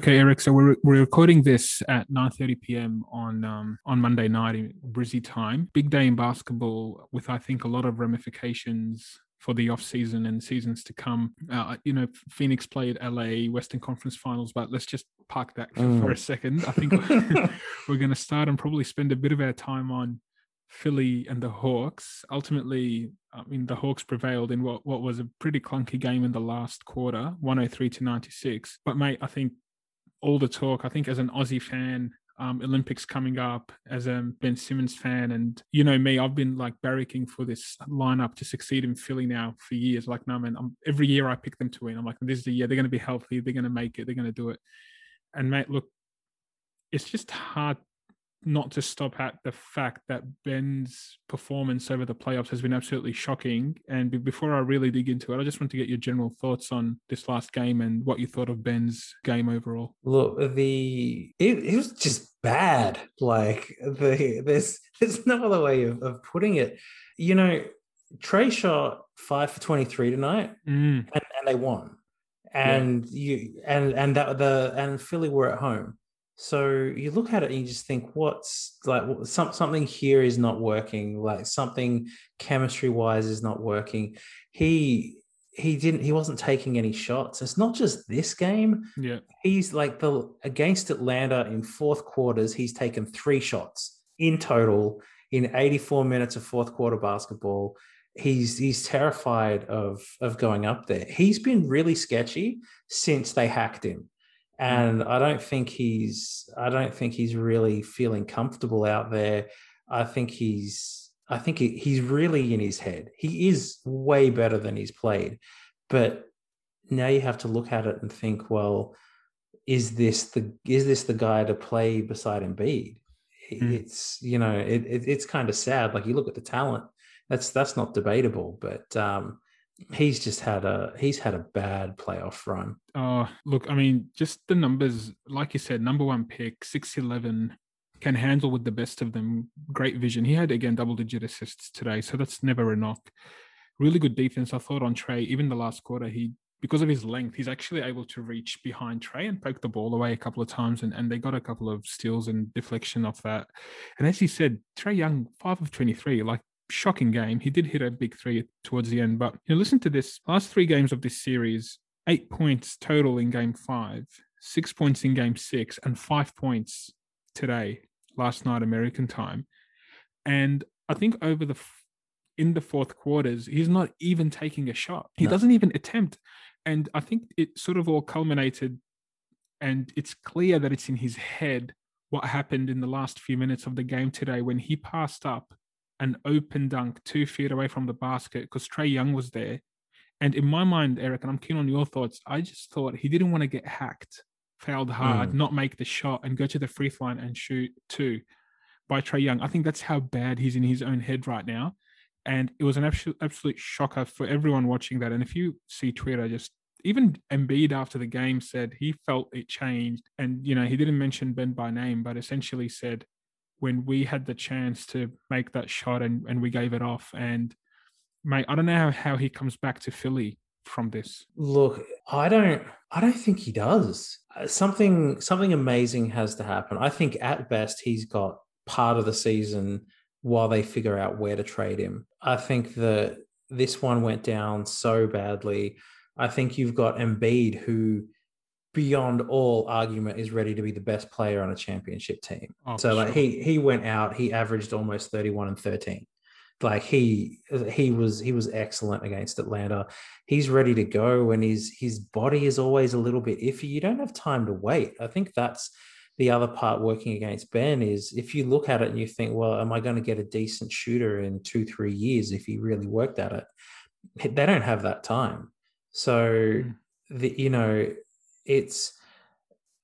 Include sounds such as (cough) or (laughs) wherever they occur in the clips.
Okay, Eric. So we're we're recording this at 9:30 p.m. on um, on Monday night in Brizzy time. Big day in basketball with I think a lot of ramifications for the off season and seasons to come. Uh, you know, Phoenix played LA Western Conference Finals, but let's just park that mm. for a second. I think (laughs) (laughs) we're going to start and probably spend a bit of our time on Philly and the Hawks. Ultimately, I mean, the Hawks prevailed in what, what was a pretty clunky game in the last quarter, 103 to 96. But, mate, I think all the talk. I think as an Aussie fan, um, Olympics coming up, as a Ben Simmons fan, and you know me, I've been like barracking for this lineup to succeed in Philly now for years. Like, no man, I'm, every year I pick them to win. I'm like, this is the year they're going to be healthy, they're going to make it, they're going to do it. And mate, look, it's just hard not to stop at the fact that Ben's performance over the playoffs has been absolutely shocking. And before I really dig into it, I just want to get your general thoughts on this last game and what you thought of Ben's game overall. Look, the it, it was just bad. Like the there's there's no other way of, of putting it. You know, Trae shot five for twenty three tonight, mm. and, and they won. And yeah. you and and that the and Philly were at home so you look at it and you just think, what's like some, something here is not working, like something chemistry wise is not working. He he didn't he wasn't taking any shots. It's not just this game. Yeah. He's like the against Atlanta in fourth quarters, he's taken three shots in total in 84 minutes of fourth quarter basketball. He's he's terrified of of going up there. He's been really sketchy since they hacked him and I don't think he's I don't think he's really feeling comfortable out there. I think he's I think he, he's really in his head. He is way better than he's played, but now you have to look at it and think, well, is this the is this the guy to play beside Embiid? Mm. It's you know it, it it's kind of sad. Like you look at the talent, that's that's not debatable, but um, he's just had a he's had a bad playoff run. Oh, look, I mean, just the numbers, like you said, number one pick, six eleven, can handle with the best of them. Great vision. He had again double digit assists today, so that's never a knock. Really good defense. I thought on Trae, even the last quarter, he because of his length, he's actually able to reach behind Trae and poke the ball away a couple of times, and, and they got a couple of steals and deflection off that. And as he said, Trae Young, five of twenty three, like shocking game. He did hit a big three towards the end, but you know, listen to this: last three games of this series, eight points total in game five, six points in game six, and five points today, last night American time. And I think over the in the fourth quarters, he's not even taking a shot. He no. doesn't even attempt. And I think it sort of all culminated, and it's clear that it's in his head what happened in the last few minutes of the game today when he passed up an open dunk two feet away from the basket because Trae Young was there. And in my mind, Eric, and I'm keen on your thoughts, I just thought he didn't want to get hacked, fouled hard, mm. not make the shot, and go to the free throw line and shoot two by Trae Young. I think that's how bad he's in his own head right now. And it was an absolute, absolute shocker for everyone watching that. And if you see Twitter, just even Embiid after the game said he felt it changed. And, you know, he didn't mention Ben by name, but essentially said when we had the chance to make that shot and, and we gave it off. And mate, I don't know how, how he comes back to Philly from this. Look, I don't I don't think he does. Uh, something something amazing has to happen. I think at best he's got part of the season while they figure out where to trade him. I think that this one went down so badly. I think you've got Embiid who beyond all argument is ready to be the best player on a championship team. Oh, so like sure. he he went out, he averaged almost 31 and 13. Like he he was he was excellent against Atlanta. He's ready to go and his his body is always a little bit iffy. You don't have time to wait. I think that's the other part working against Ben is if you look at it and you think, well, am I going to get a decent shooter in two, three years if he really worked at it? They don't have that time. So, mm. the, you know, it's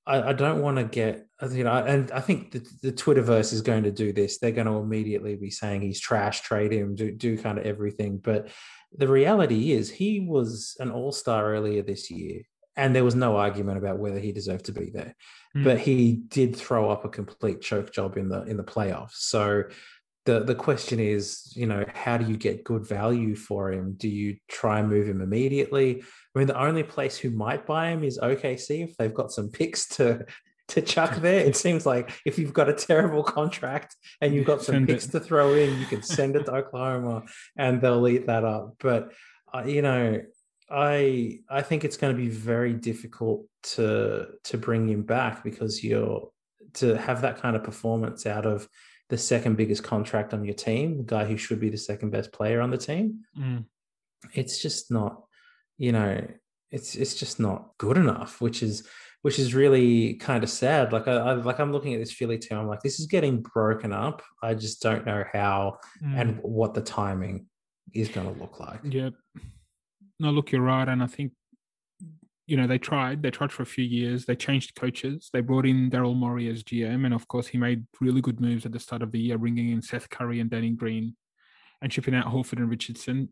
I, I don't want to get you know, and I think the, the Twitterverse is going to do this. They're going to immediately be saying he's trash, trade him, do do kind of everything. But the reality is, he was an all star earlier this year, and there was no argument about whether he deserved to be there. Mm. But he did throw up a complete choke job in the in the playoffs. So the the question is, you know, how do you get good value for him? Do you try and move him immediately? I mean, the only place who might buy him is OKC if they've got some picks to to chuck (laughs) there. It seems like if you've got a terrible contract and you've got some send picks it. to throw in, you can send it to (laughs) Oklahoma and they'll eat that up. But uh, you know, I I think it's going to be very difficult to to bring him back because you're to have that kind of performance out of the second biggest contract on your team, the guy who should be the second best player on the team. Mm. It's just not, you know, it's it's just not good enough, which is which is really kind of sad. Like I, I like I'm looking at this Philly team, I'm like, this is getting broken up. I just don't know how mm. and what the timing is going to look like. Yep. No, look, you're right, and I think you know, they tried. They tried for a few years. They changed coaches. They brought in Daryl Morey as GM, and of course, he made really good moves at the start of the year, bringing in Seth Curry and Danny Green, and shipping out Horford and Richardson.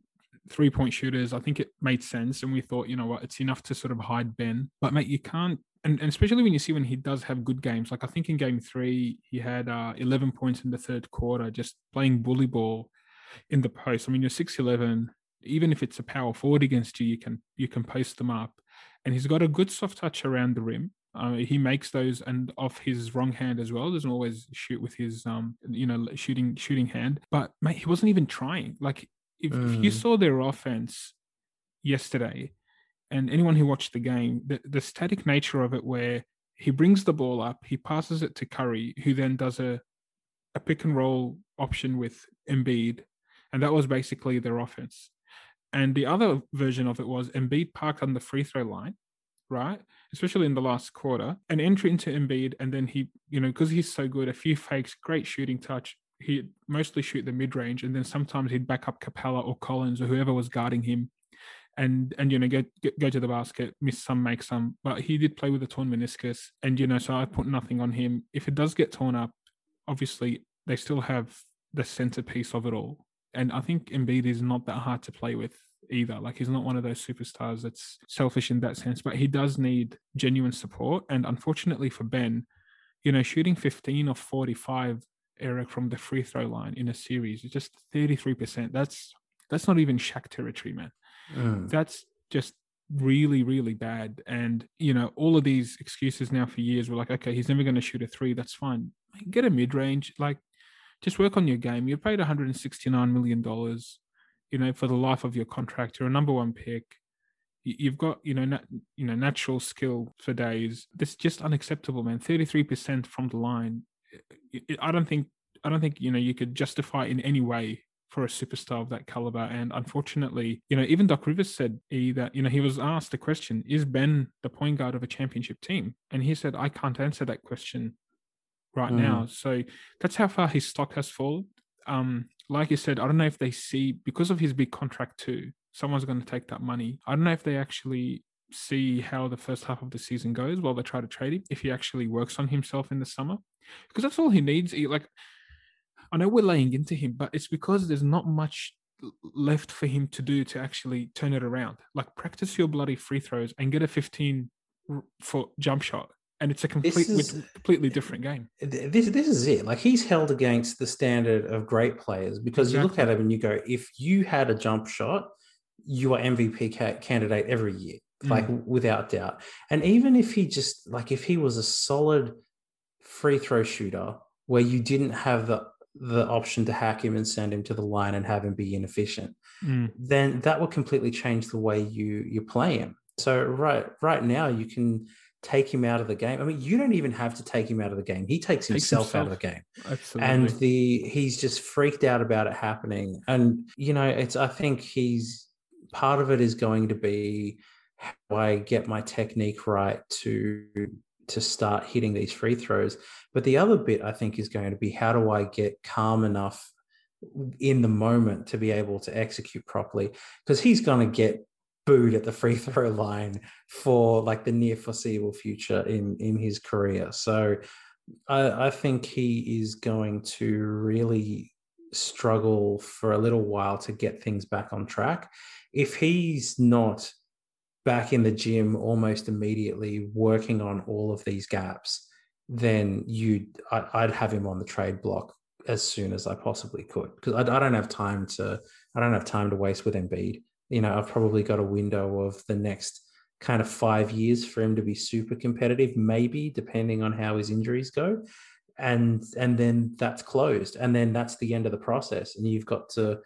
Three point shooters. I think it made sense, and we thought, you know what, it's enough to sort of hide Ben. But mate, you can't, and, and especially when you see when he does have good games. Like I think in Game Three, he had uh, 11 points in the third quarter, just playing bully ball in the post. I mean, you're six eleven. Even if it's a power forward against you, you can you can post them up and he's got a good soft touch around the rim. Uh, he makes those and off his wrong hand as well. Doesn't always shoot with his um, you know, shooting shooting hand. But mate, he wasn't even trying. Like if, mm. if you mm. saw their offense yesterday, and anyone who watched the game, the, the static nature of it, where he brings the ball up, he passes it to Curry, who then does a a pick and roll option with Embiid, and that was basically their offense. And the other version of it was Embiid parked on the free throw line, right? Especially in the last quarter, an entry into Embiid, and then he, you know, because he's so good, a few fakes, great shooting touch. He'd mostly shoot the mid range, and then sometimes he'd back up Capela or Collins or whoever was guarding him, and and you know go go to the basket, miss some, make some. But he did play with a torn meniscus, and you know, so I put nothing on him. If it does get torn up, obviously they still have the centerpiece of it all, and I think Embiid is not that hard to play with either. Like he's not one of those superstars that's selfish in that sense, but he does need genuine support. And unfortunately for Ben, you know, shooting 15 of 45, Eric, from the free throw line in a series is just 33%. That's that's not even Shaq territory, man. Mm. That's just really, really bad. And, you know, all of these excuses now for years were like, okay, he's never going to shoot a three. That's fine. Get a mid range. Like, just work on your game. You're paid $169 million you know, for the life of your contract. You're a number one pick. You've got, you know, nat- you know, natural skill for days. This is just unacceptable, man. Thirty-three percent from the line. I don't think, I don't think, you know, you could justify in any way for a superstar of that caliber. And unfortunately, you know, even Doc Rivers said he, that, you know, he was asked the question, is Ben the point guard of a championship team? And he said, I can't answer that question right mm. now. So that's how far his stock has fallen. Um, like you said, I don't know if they see because of his big contract too. Someone's going to take that money. I don't know if they actually see how the first half of the season goes while they try to trade him. If he actually works on himself in the summer, because that's all he needs. He, like, I know we're laying into him, but it's because there's not much left for him to do to actually turn it around. Like, practice your bloody free throws and get a 15 foot jump shot and it's a complete, is, completely different game. This this is it. Like he's held against the standard of great players because exactly. you look at him and you go, if you had a jump shot, you are MVP ca- candidate every year, like mm. without doubt. And even if he just like if he was a solid free throw shooter where you didn't have the the option to hack him and send him to the line and have him be inefficient, mm. then that would completely change the way you you play him. So right right now you can take him out of the game. I mean, you don't even have to take him out of the game. He takes himself, himself. out of the game. Absolutely. And the he's just freaked out about it happening. And you know, it's I think he's part of it is going to be how I get my technique right to to start hitting these free throws. But the other bit I think is going to be how do I get calm enough in the moment to be able to execute properly because he's going to get booed at the free throw line for like the near foreseeable future in in his career. So I, I think he is going to really struggle for a little while to get things back on track. If he's not back in the gym almost immediately working on all of these gaps, then you I'd have him on the trade block as soon as I possibly could because I, I, don't have time to I don't have time to waste with Embiid. You know, I've probably got a window of the next kind of five years for him to be super competitive, maybe depending on how his injuries go, and and then that's closed, and then that's the end of the process, and you've got to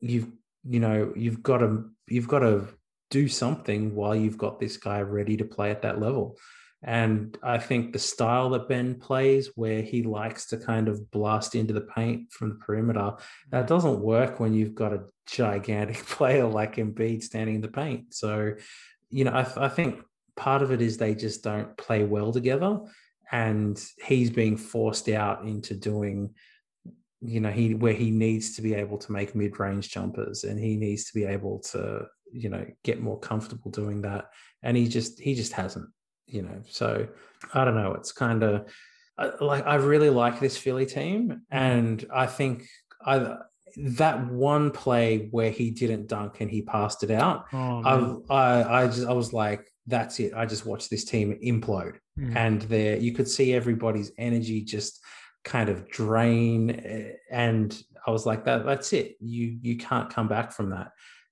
you've you know you've got to you've got to do something while you've got this guy ready to play at that level. And I think the style that Ben plays, where he likes to kind of blast into the paint from the perimeter, that doesn't work when you've got a gigantic (laughs) player like Embiid standing in the paint. So, you know, I, I think part of it is they just don't play well together. And he's being forced out into doing, you know, he where he needs to be able to make mid range jumpers and he needs to be able to, you know, get more comfortable doing that. And he just he just hasn't you know. So I don't know. It's kind of like I really like this Philly team, mm-hmm. and I think I that one play where he didn't dunk and he passed it out. Oh, I, I I just I was like, that's it. I just watched this team implode, mm. and there you could see everybody's energy just kind of drain, eh, and I was like, that that's it. You you can't come back from that.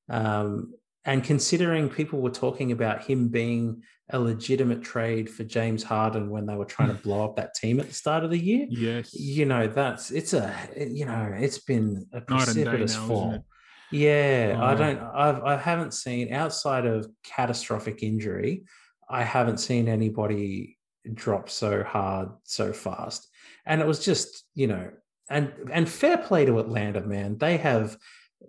Um, and considering people were talking about him being a legitimate trade for James Harden when they were trying to (laughs) blow up that team at the start of the year, yes, you know that's it's a you know it's been a precipitous now, fall. Yeah, oh. I don't. I've I haven't seen outside of catastrophic injury. I haven't seen anybody drop so hard so fast, and it was just you know, and and fair play to Atlanta, man. They have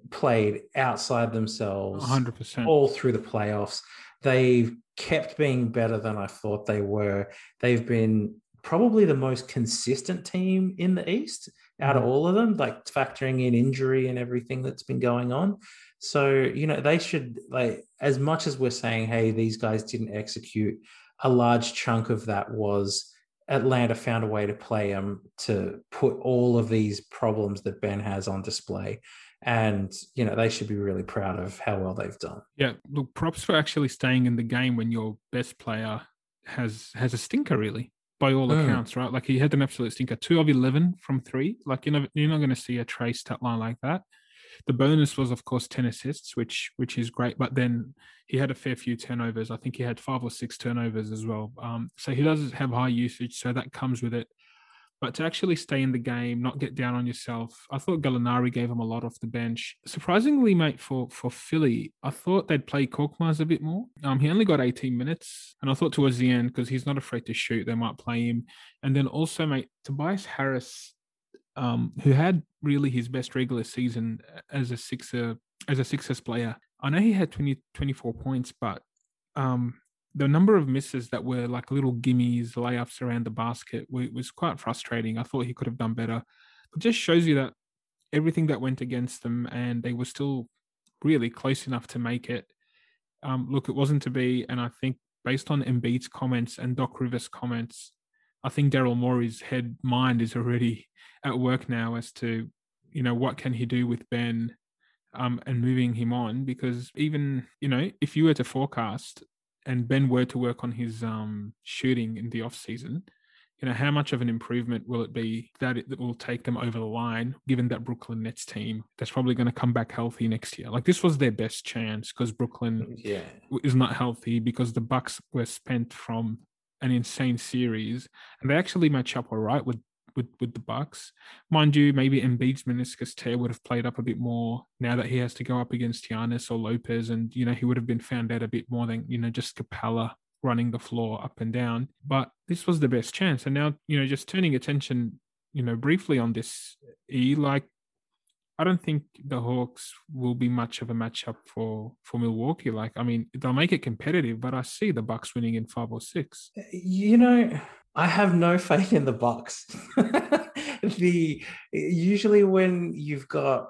played outside themselves 100% all through the playoffs. They've kept being better than I thought they were. They've been probably the most consistent team in the East out of mm. all of them, like factoring in injury and everything that's been going on. So, you know, they should, like, as much as we're saying, hey, these guys didn't execute, a large chunk of that was Atlanta found a way to play them to put all of these problems that Ben has on display and you know they should be really proud of how well they've done. Yeah, look, props for actually staying in the game when your best player has has a stinker, really, by all mm. accounts, right? Like he had an absolute stinker, two of eleven from three. Like you know, you're not going to see a trace stat line like that. The bonus was, of course, ten assists, which which is great. But then he had a fair few turnovers. I think he had five or six turnovers as well. Um, so he does have high usage, so that comes with it. But to actually stay in the game, not get down on yourself, I thought Gallinari gave him a lot off the bench. Surprisingly, mate, for for Philly, I thought they'd play Korkmaz a bit more. Um, he only got 18 minutes, and I thought towards the end because he's not afraid to shoot, they might play him. And then also, mate, Tobias Harris, um, who had really his best regular season as a sixer as a Sixers player. I know he had 20, 24 points, but um, the number of misses that were like little gimmies, layups around the basket was quite frustrating. I thought he could have done better. It just shows you that everything that went against them and they were still really close enough to make it. Um, look, it wasn't to be, and I think based on Embiid's comments and Doc Rivers' comments, I think Daryl Morey's head mind is already (laughs) at work now as to, you know, what can he do with Ben um, and moving him on because even you know if you were to forecast and Ben were to work on his um, shooting in the off season, you know, how much of an improvement will it be that it will take them over the line, given that Brooklyn Nets team that's probably going to come back healthy next year? Like this was their best chance because Brooklyn yeah. is not healthy because the Bucks were spent from an insane series, and they actually match up all right with with with the Bucks. Mind you, maybe Embiid's meniscus tear would have played up a bit more now that he has to go up against Giannis or Lopez, and you know he would have been found out a bit more than you know just Capela running the floor up and down. But this was the best chance, and now you know just turning attention, you know, briefly on this, E like. I don't think the Hawks will be much of a matchup for for Milwaukee. Like, I mean, they'll make it competitive, but I see the Bucks winning in five or six. Uh, you know, I have no faith in the Bucks. (laughs) the usually when you've got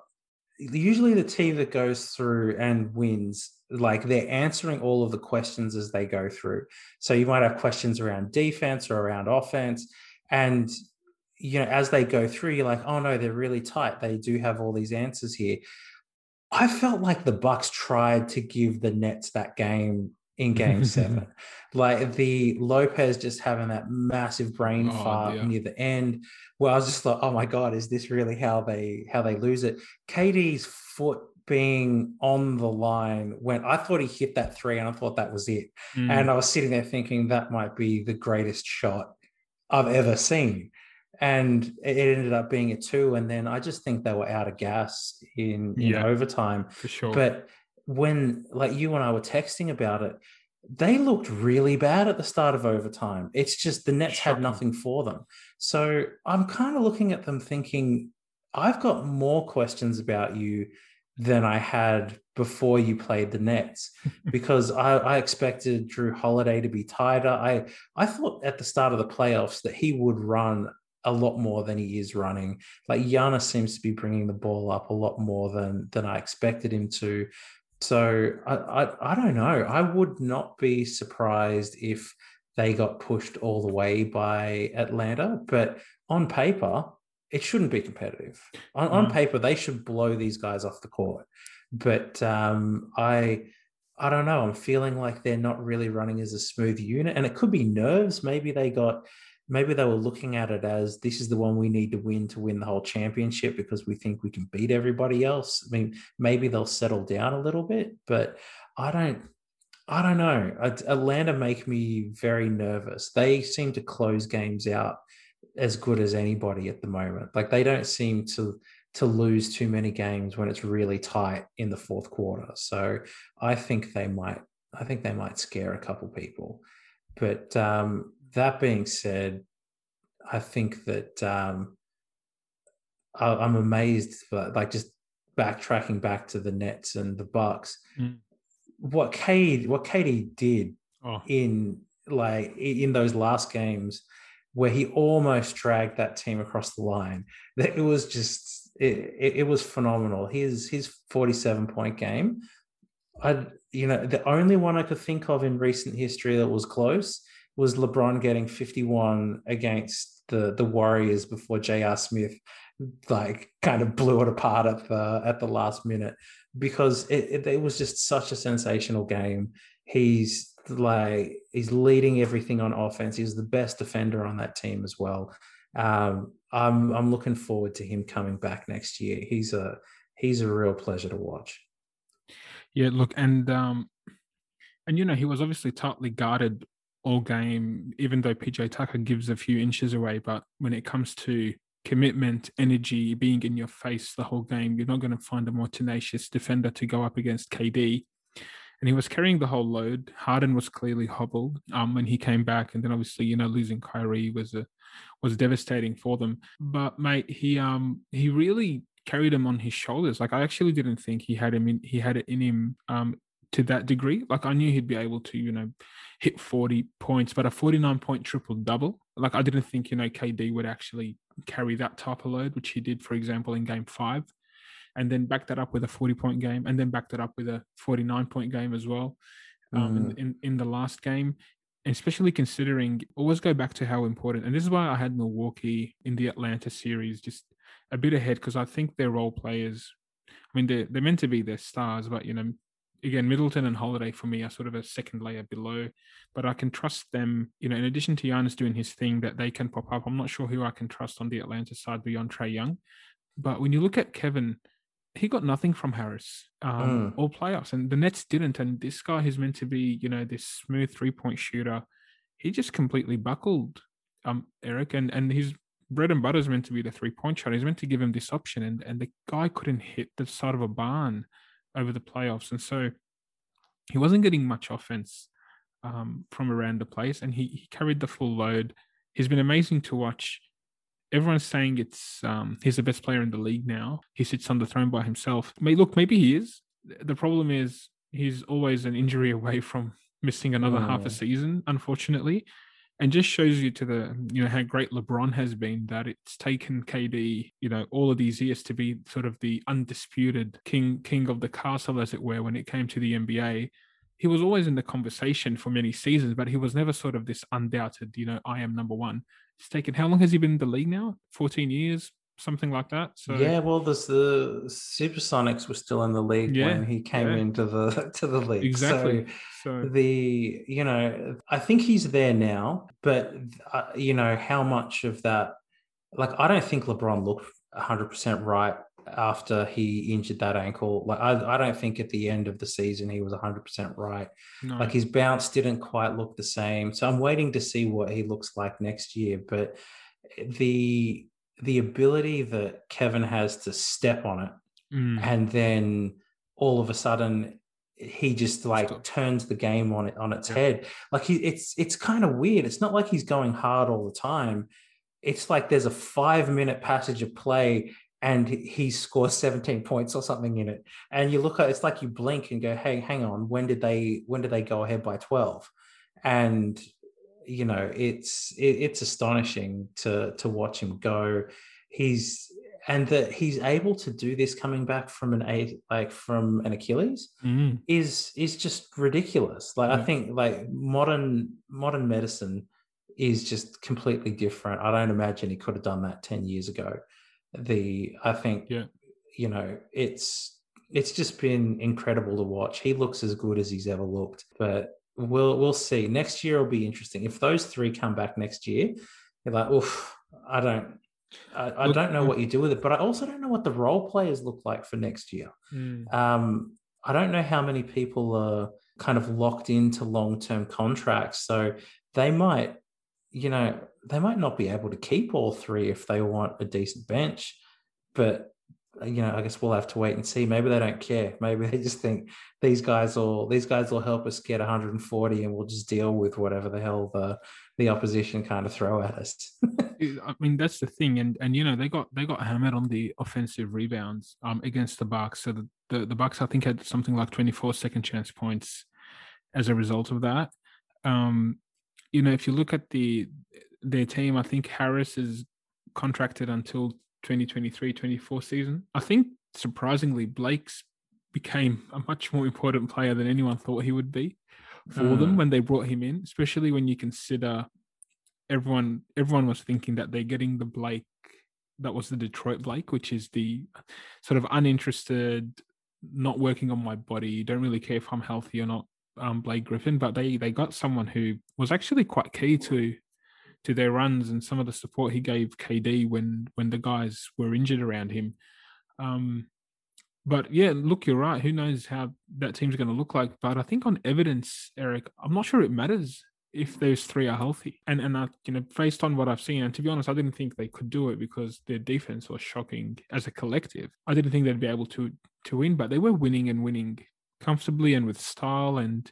usually the team that goes through and wins like they're answering all of the questions as they go through. So you might have questions around defense or around offense and you know as they go through you're like oh no they're really tight. They do have all these answers here. I felt like the bucks tried to give the nets that game in game seven. (laughs) like the Lopez just having that massive brain oh, fart dear. near the end. Where I was just like, oh my God, is this really how they how they lose it? KD's foot being on the line when I thought he hit that three and I thought that was it. Mm. And I was sitting there thinking that might be the greatest shot I've ever seen. And it ended up being a two. And then I just think they were out of gas in, in yeah, overtime. For sure. But when like you and I were texting about it, they looked really bad at the start of overtime. It's just the Nets had nothing for them. So I'm kind of looking at them thinking, I've got more questions about you than I had before you played the Nets (laughs) because I, I, expected Jrue Holiday to be tighter. I I thought at the start of the playoffs that he would run a lot more than he is running. Like Giannis seems to be bringing the ball up a lot more than than I expected him to. So I, I, I don't know. I would not be surprised if they got pushed all the way by Atlanta, but on paper, it shouldn't be competitive. On, mm. on paper, they should blow these guys off the court. But um, I I don't know. I'm feeling like they're not really running as a smooth unit, and it could be nerves. Maybe they got maybe they were looking at it as this is the one we need to win to win the whole championship because we think we can beat everybody else. I mean, maybe they'll settle down a little bit, but I don't. I don't know. Atlanta make me very nervous. They seem to close games out as good as anybody at the moment. Like they don't seem to to lose too many games when it's really tight in the fourth quarter. So I think they might. I think they might scare a couple people. But um, that being said, I think that um, I, am amazed, but like just backtracking back to the Nets and the Bucks, mm. what KD what KD did oh. in like in those last games where he almost dragged that team across the line. That it was just it, it, it was phenomenal. His his 47 point game. I you know the only one I could think of in recent history that was close was LeBron getting 51 against the the Warriors before J.R. Smith like kind of blew it apart at the at the last minute because it, it, it was just such a sensational game. He's like he's leading everything on offense. He's the best defender on that team as well. Um, I'm I'm looking forward to him coming back next year. He's a he's a real pleasure to watch. Yeah, look, and um, and you know he was obviously tightly guarded all game, even though PJ Tucker gives a few inches away. But when it comes to commitment, energy, being in your face the whole game, you're not going to find a more tenacious defender to go up against KD and he was carrying the whole load. Harden was clearly hobbled um, when he came back, and then obviously you know losing Kyrie was a was devastating for them. But mate, he um he really carried him on his shoulders. Like I actually didn't think he had him in he had it in him um to that degree. Like I knew he'd be able to you know hit 40 points, but a 49 point triple double. Like I didn't think you know KD would actually carry that type of load, which he did, for example, in Game Five and then back that up with a 40 point game and then back that up with a 49 point game as well um, mm. in, in, in the last game especially considering always go back to how important and this is why i had milwaukee in the atlanta series just a bit ahead because i think they're role players i mean they're, they're meant to be their stars but you know again middleton and holiday for me are sort of a second layer below but i can trust them you know in addition to Giannis doing his thing that they can pop up i'm not sure who i can trust on the atlanta side beyond Trae Young but when you look at kevin he got nothing from Harris um, mm. all playoffs, and the Nets didn't. And this guy who's meant to be, you know, this smooth three point shooter, he just completely buckled, um, Eric. And and his bread and butter is meant to be the three point shot. He's meant to give him this option, and and the guy couldn't hit the side of a barn over the playoffs, and so he wasn't getting much offense um, from around the place, and he he carried the full load. He's been amazing to watch everyone's saying it's um, he's the best player in the league now. He sits on the throne by himself. May look, maybe he is. The problem is he's always an injury (laughs) away from missing another oh. half a season, unfortunately. And just shows you to the you know how great LeBron has been that it's taken KD you know all of these years to be sort of the undisputed king king of the castle as it were when it came to the NBA he was always in the conversation for many seasons, but he was never sort of this undoubted, you know, I am number one. It's taken how long has he been in the league now? 14 years, something like that. So yeah, well, there's the Supersonics were still in the league Yeah, when he came yeah. into the (laughs) to the league. exactly. So So the you know, I think he's there now, but uh, you know how much of that, like I don't think LeBron looked 100 percent right after he injured that ankle. Like I, I don't think at the end of the season he was 100 percent right. no, Like his bounce didn't quite look the same. So I'm waiting to see what he looks like next year. But the the ability that Kevin has to step on it Mm, and then all of a sudden he just like Stop. turns the game on it on its Yeah. head. Like he it's it's kind of weird. It's not like he's going hard all the time. It's like there's a five minute passage of play and he- he scores 17 (laughs) points or something in it. And you look at it's like you blink and go, hey, hang on, when did they when did they go ahead by 12? And you know, it's it, it's astonishing to to watch him go. He's and that he's able to do this coming back from an a like from an Achilles mm, is is just ridiculous. Like I think like modern modern medicine is just completely different. I don't imagine he could have done that 10 years ago. The I think Yeah. you know it's it's just been incredible to watch. He looks as good as he's ever looked. But we'll we'll see. Next year will be interesting. If those three come back next year, you're like, oof, I don't I, I Look, don't know what you do with it, but I also don't know what the role players look like for next year. mm, Um, I don't know how many people are kind of locked into long term contracts. So they might, you know, they might not be able to keep all three if they want a decent bench. But, you know, I guess we'll have to wait and see. Maybe they don't care. Maybe they just think these guys will these guys will help us get 140 and we'll just deal with whatever the hell the the opposition kind of throw at us. (laughs) I mean that's the thing, and and you know they got they got hammered on the offensive rebounds um against the Bucks. So the the, the Bucks I think had something like 24 second chance points as a result of that. Um, you know if you look at the their team, I think Harris is contracted until 2023-24 season. I think surprisingly Blake's became a much more important player than anyone thought he would be for them Mm. when they brought him in, especially when you consider everyone everyone was thinking that they're getting the Blake that was the Detroit Blake, which is the sort of uninterested, not working on my body, don't really care if I'm healthy or not, um, Blake Griffin. But they they got someone who was actually quite key to to their runs and some of the support he gave KD when when the guys were injured around him. Um, but yeah, look, you're right. Who knows how that team's going to look like? But I think on evidence, Eric, I'm not sure it matters if those three are healthy. And and I, you know, based on what I've seen, and to be honest, I didn't think they could do it because their defense was shocking as a collective. I didn't think they'd be able to to win, but they were winning and winning comfortably and with style. And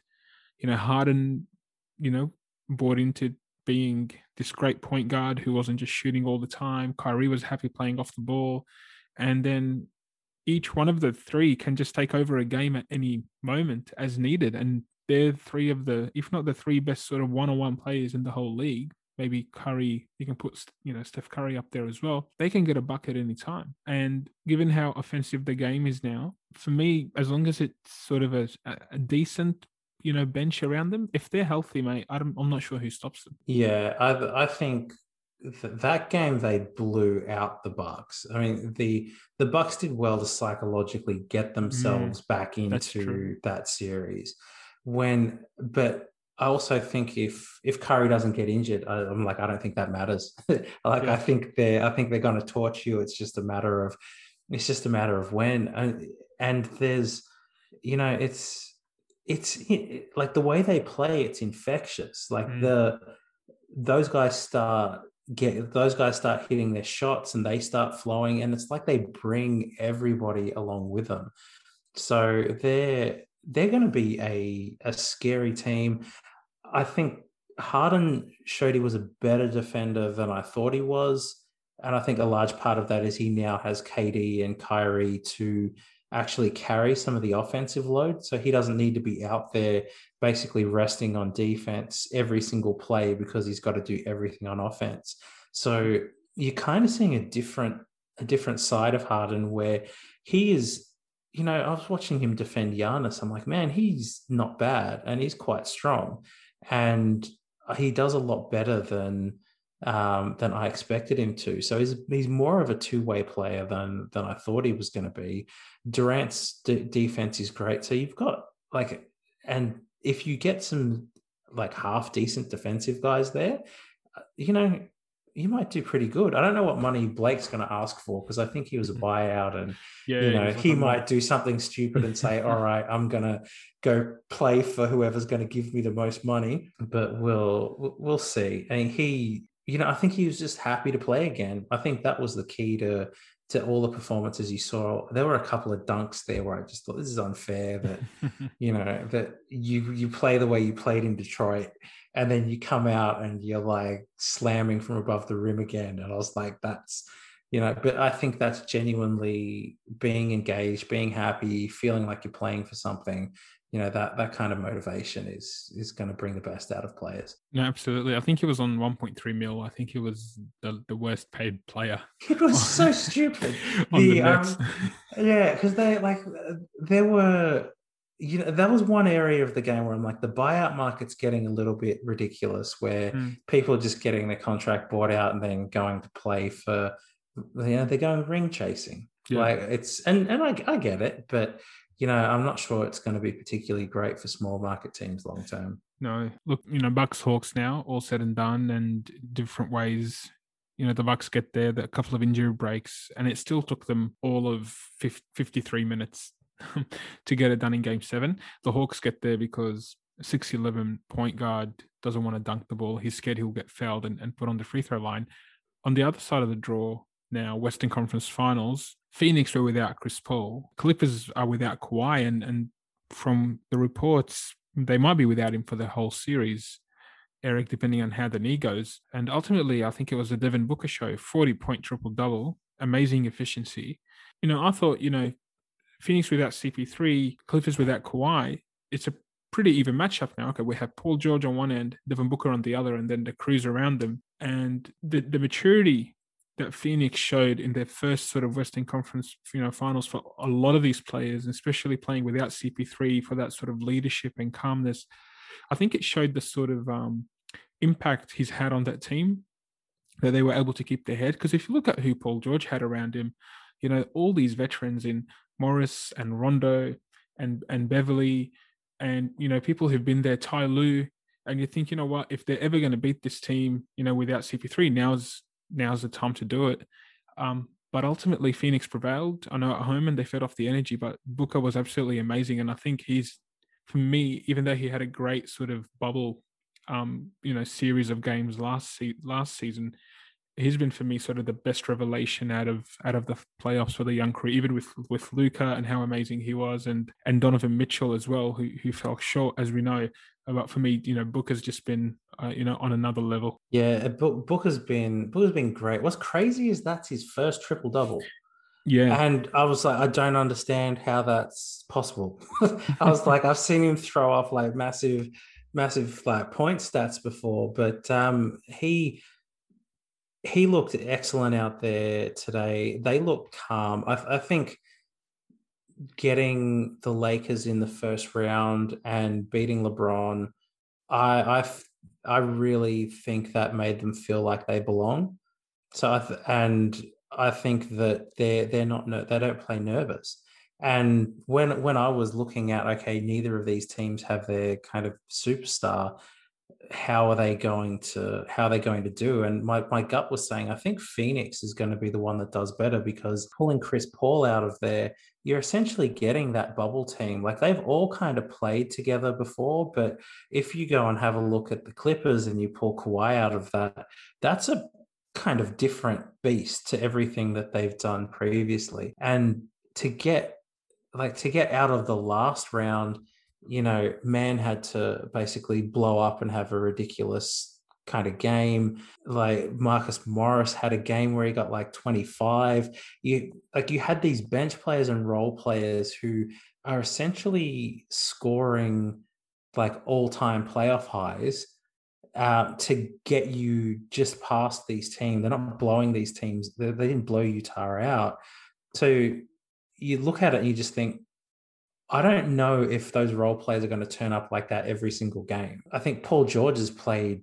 you know, Harden, you know, bought into being this great point guard who wasn't just shooting all the time. Kyrie was happy playing off the ball, and then each one of the three can just take over a game at any moment as needed. And they're three of the, if not the three best sort of one-on-one players in the whole league. Maybe Curry, you can put you know Steph Curry up there as well. They can get a bucket any time. And given how offensive the game is now, for me, as long as it's sort of a, a decent you know bench around them, if they're healthy, mate, I don't, I'm not sure who stops them. Yeah, I I think that game they blew out the Bucks. I mean the the Bucks did well to psychologically get mm, themselves back into that series. When, but I also think if if Curry doesn't get injured, I, I'm like I don't think that matters. (laughs) like Yeah. I think they're I think they're going to torch you. It's just a matter of it's just a matter of when. And, and there's you know it's it's it- (laughs) like the way they play. It's infectious. Like Mm. the those guys start get those guys start hitting their shots and they start flowing and it's like they bring everybody along with them so they're they're going to be a a scary team i think harden showed he was a better defender than i thought he was and i think a large part of that is he now has kd and kyrie to actually carry some of the offensive load so he doesn't need to be out there basically resting on defense every single play because he's got to do everything on offense. So you're kind of seeing a different a different side of Harden where he is, you know, I was watching him defend Giannis. I'm like, man, he's not bad and he's quite strong. And he does a lot better than um, than I expected him to. So he's he's more of a two way player than than I thought he was going to be. Durant's d- defense is great. So you've got like, and if you get some like half decent defensive guys there, uh, you know, you might do pretty good. I don't know what money Blake's going to ask for because I think he was a buyout, and yeah, you know he, he might do something stupid and say, "All right, I'm going to go play for whoever's going to give me the most money." But we'll we'll see. I mean, he, you know, I think he was just happy to play again. I think that was the key to to all the performances you saw. There were a couple of dunks there where I just thought this is unfair that (laughs) you know that you you play the way you played in Detroit and then you come out and you're like slamming from above the rim again and i was like that's you know but i think that's genuinely being engaged being happy feeling like you're playing for something you know that that kind of motivation is is going to bring the best out of players no absolutely i think he was on 1.3 mil i think he was the, the worst paid player (laughs) it was so (laughs) stupid the, the um, (laughs) yeah because they like there were you know that was one area of the game where I'm like the buyout market's getting a little bit ridiculous, where mm. people are just getting their contract bought out and then going to play for, you know, they're going ring chasing. Yeah. Like it's and and I I get it, but you know I'm not sure it's going to be particularly great for small market teams long term. No, look, you know Bucks Hawks now all said and done, and different ways you know the Bucks get there, a couple of injury breaks, and it still took them all of 50, 53 minutes (laughs) to get it done in game seven. The Hawks get there because 6'11 point guard doesn't want to dunk the ball. He's scared he'll get fouled and, and put on the free throw line. On the other side of the draw, now, Western Conference Finals, Phoenix were without Chris Paul. Clippers are without Kawhi, and, and from the reports, they might be without him for the whole series, Eric, depending on how the knee goes. And ultimately, I think it was a Devin Booker show 40 point triple double, amazing efficiency. You know, I thought, you know, Phoenix without CP3, Clippers without Kawhi, it's a pretty even matchup now. Okay, we have Paul George on one end, Devin Booker on the other, and then the crews around them. And the, the maturity that Phoenix showed in their first sort of Western Conference, you know, finals for a lot of these players, especially playing without CP3 for that sort of leadership and calmness, I think it showed the sort of um, impact he's had on that team that they were able to keep their head. Because if you look at who Paul George had around him, you know, all these veterans in Morris and Rondo and and Beverley and you know people who've been there, Ty Lue, and you think, you know what, if they're ever going to beat this team, you know, without CP3, now's now's the time to do it. Um, but ultimately, Phoenix prevailed. I know at home and they fed off the energy, but Booker was absolutely amazing, and I think he's, for me, even though he had a great sort of bubble, um, you know, series of games last se- last season, he's been for me sort of the best revelation out of out of the playoffs for the young crew, even with with Luka and how amazing he was, and and Donovan Mitchell as well, who who fell short as we know. But for me, you know, Booker's just been uh, you know on another level. Yeah, Booker's been Booker's been great. What's crazy is that's his first triple double. Yeah. And I was like, I don't understand how that's possible. (laughs) I was like, I've seen him throw off like massive, massive like point stats before, but um he he looked excellent out there today. They look calm. I, I, think getting the Lakers in the first round and beating LeBron, I, I, I really think that made them feel like they belong. So I th- and I think that they're they're not they don't play nervous. And when when I was looking at okay, neither of these teams have their kind of superstar how are they going to how are they going to do? And my, my gut was saying I think Phoenix is going to be the one that does better because pulling Chris Paul out of there, you're essentially getting that bubble team. Like they've all kind of played together before, but if you go and have a look at the Clippers and you pull Kawhi out of that, that's a kind of different beast to everything that they've done previously. And to get like to get out of the last round you know, man had to basically blow up and have a ridiculous kind of game. Like Marcus Morris had a game where he got like 25. You like you had these bench players and role players who are essentially scoring like all-time playoff highs uh, to get you just past these teams. They're not blowing these teams. They, they didn't blow Utah out. So you look at it and you just think, I don't know if those role players are going to turn up like that every single game. I think Paul George has played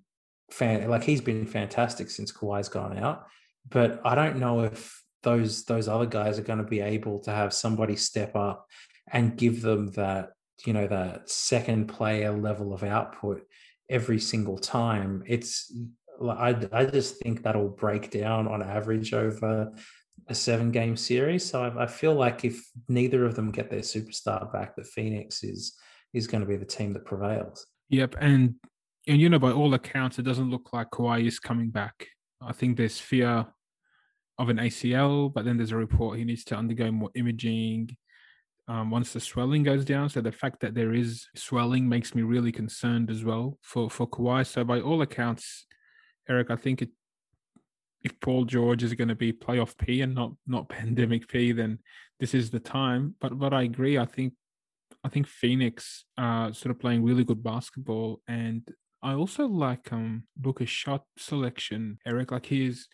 fan like he's been fantastic since Kawhi's gone out. But I don't know if those those other guys are going to be able to have somebody step up and give them that you know that second player level of output every single time. It's I I just think that'll break down on average over a seven game series. So I, I, feel like if neither of them get their superstar back, that Phoenix is is going to be the team that prevails. Yep, and and you know by all accounts, it doesn't look like Kawhi is coming back. I think there's fear of an ACL, but then there's a report he needs to undergo more imaging um, once the swelling goes down. So the fact that there is swelling makes me really concerned as well for for Kawhi. So by all accounts, Eric, I think it if Paul George is going to be playoff P and not not (laughs) pandemic P, then this is the time. But but I agree. I think I think Phoenix uh sort of playing really good basketball, and I also like um Booker's shot selection, Eric. Like he's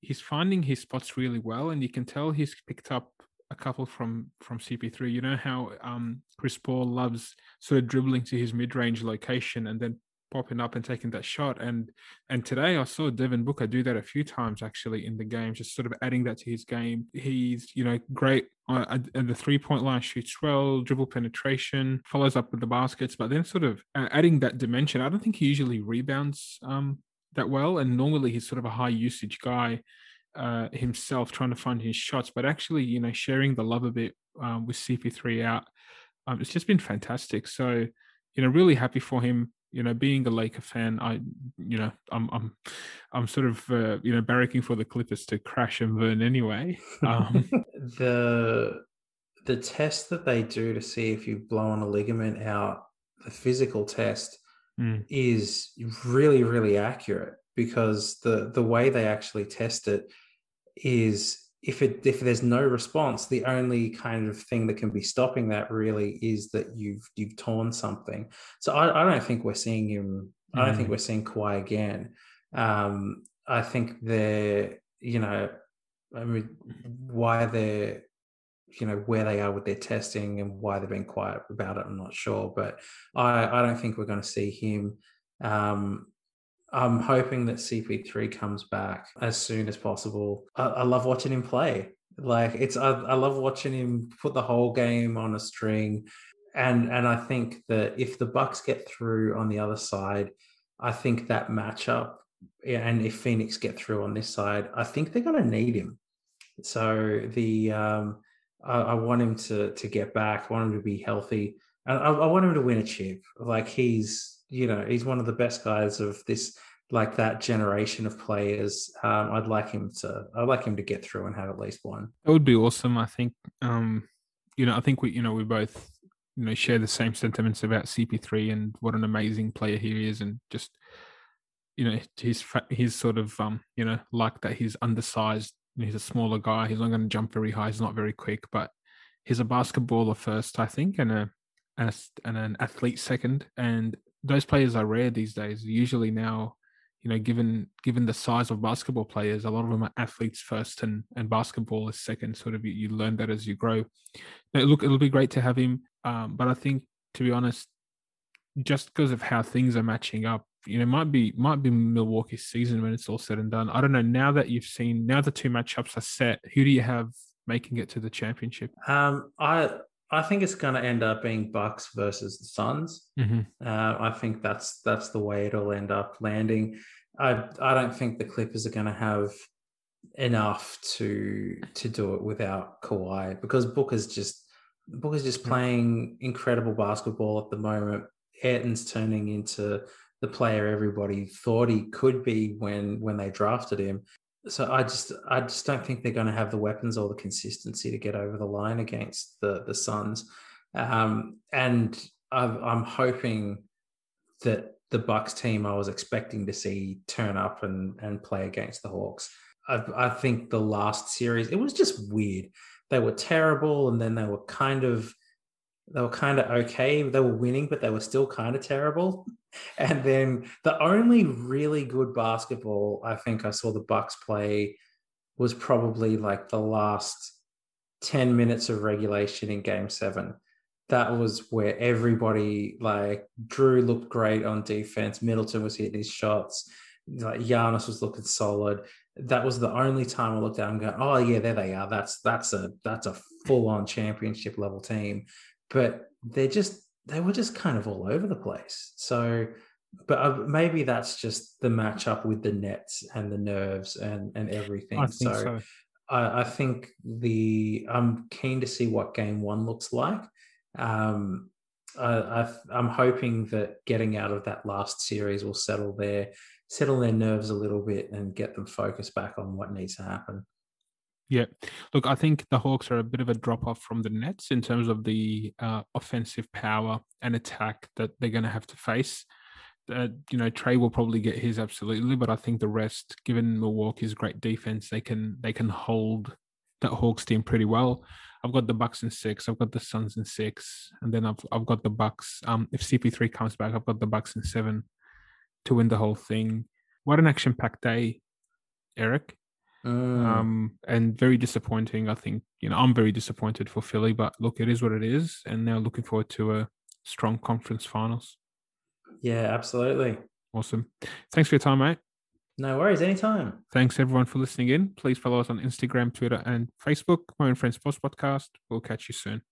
he's finding his spots really well, and you can tell he's picked up a couple from from CP3. You know how um Chris Paul loves sort of dribbling to his mid range location and then popping up and taking that shot. And and today I saw Devin Booker do that a few times actually in the game, just sort of adding that to his game. He's you know great at the three point line, shoots well, dribble penetration, follows up with the baskets, but then sort of adding that dimension. I don't think he usually rebounds um, that well, and normally he's sort of a high usage guy. Uh, himself trying to find his shots, but actually, you know, sharing the love a bit um, with CP3 out, um, it's just been fantastic. So, you know, really happy for him you know, being a Laker fan, I, you know, I'm, I'm, I'm sort of, uh, you know, barracking for the Clippers to crash and burn anyway. Um, (laughs) the, the test that they do to see if you've blown a ligament out, the physical test mm. is really, really accurate because the the way they actually test it is if it if there's no response, the only kind of thing that can be stopping that really is that you've you've torn something. So I, I don't think we're seeing him. Mm. I don't think mm. we're seeing Kawhi again. Um, I think they're you know, I mean, why they're you know where they are with their testing and why they've been quiet about it. I'm not sure, but I I don't think we're going to see him. Um, I'm hoping that CP3 comes back as soon as possible. I, I love watching him play. Like it's, I, I love watching him put the whole game on a string, and and I think that if the Bucks get through on the other side, I think that matchup, and if Phoenix get through on this side, I think they're going to need him. So the um, I, I, want him to to get back. I want him to be healthy, and I, I want him to win a chip. Like he's you know, he's one of the best guys of this like that generation of players. Um, I'd like him to I'd like him to get through and have at least one. That would be awesome. I think um, you know, I think we you know, we both you know share the same sentiments about CP3 and what an amazing player he is and just you know, he's he's sort of um, you know, like that he's undersized, he's a smaller guy, he's not going to jump very high, he's not very quick, but he's a basketballer first, I think, and a and, a, and an athlete second. And those players are rare these days. Usually now, you know, given given the size of basketball players, a lot of them are athletes first, and and basketball is second. Sort of, you, you learn that as you grow. Look, it'll be great to have him, um, but I think, to be honest, just because of how things are matching up, you know, might be might be Milwaukee's season when it's all said and done. I don't know. Now that you've seen, now the two matchups are set, who do you have making it to the championship? Um, I I think it's going to end up being Bucks versus the Suns. Mm-hmm. Uh, I think that's that's the way it'll end up landing. I I don't think the Clippers are going to have enough to to do it without Kawhi because Booker's just Booker's just playing incredible basketball at the moment. Ayton's turning into the player everybody thought he could be when when they drafted him so I just I just don't think they're going to have the weapons or the consistency to get over the line against the the Suns, um, and I've, I'm hoping that the Bucks team I was expecting to see turn up and and play against the Hawks. I, I think the last series it was just weird. They were terrible, and then they were kind of they were kind of okay. They were winning, but they were still kind of terrible. (laughs) And then the only really good basketball I think I saw the Bucks play was probably like the last 10 minutes of regulation in game seven. that was where everybody like Jrue looked great on defense. Middleton was hitting his shots. Like Giannis was looking solid. That was the only time I looked at and go, oh yeah, there they are. That's that's a that's a full on championship level team. But they're just they were just kind of all over the place. So, but uh, maybe that's just the matchup with the Nets and the nerves and and everything. so, so. I, I think the I'm keen to see what game one looks like um, I, am hoping that getting out of that last series will settle their settle their nerves a little bit and get them focused back on what needs to happen. Yeah, look, I think the Hawks are a bit of a drop off from the Nets in terms of the uh, offensive power and attack that they're going to have to face. Uh, you know, Trae will probably get his absolutely, but I think the rest, given Milwaukee's great defense, they can they can hold that Hawks team pretty well. I've got the Bucks in six. I've got the Suns in six, and then I've I've got the Bucks. Um, if CP3 comes back, I've got the Bucks in seven to win the whole thing. What an action-packed day, Eric. Mm. Um, and very disappointing. I think you know I'm very disappointed for Philly, but look, it is what it is, and now looking forward to a strong conference finals. Yeah, absolutely. Awesome. Thanks for your time, mate. No worries, anytime. Thanks everyone for listening in. Please follow us on Instagram, Twitter, and Facebook. My own friends post podcast. We'll catch you soon.